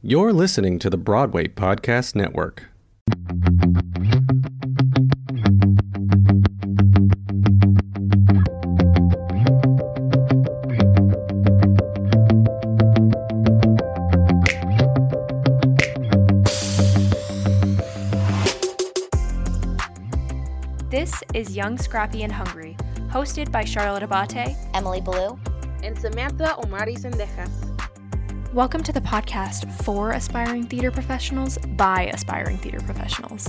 You're listening to the Broadway Podcast Network. This is Young, Scrappy, and Hungry, hosted by Charlotte Abate. Emily Blue. and Samantha Omari Sendejas. Welcome to the podcast for aspiring theater professionals by aspiring theater professionals.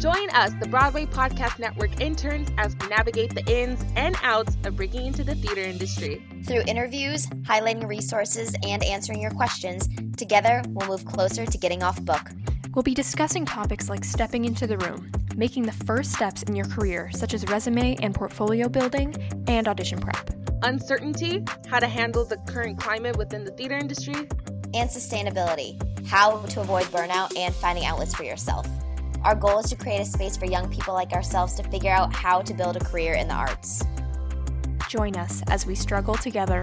Join us, the Broadway Podcast Network interns, as we navigate the ins and outs of breaking into the theater industry. Through interviews, highlighting resources, and answering your questions, together we'll move closer to getting off book. We'll be discussing topics like stepping into the room, making the first steps in your career, such as resume and portfolio building, and audition prep. Uncertainty, how to handle the current climate within the theater industry, And sustainability, how to avoid burnout and finding outlets for yourself. Our goal is to create a space for young people like ourselves to figure out how to build a career in the arts. Join us as we struggle together.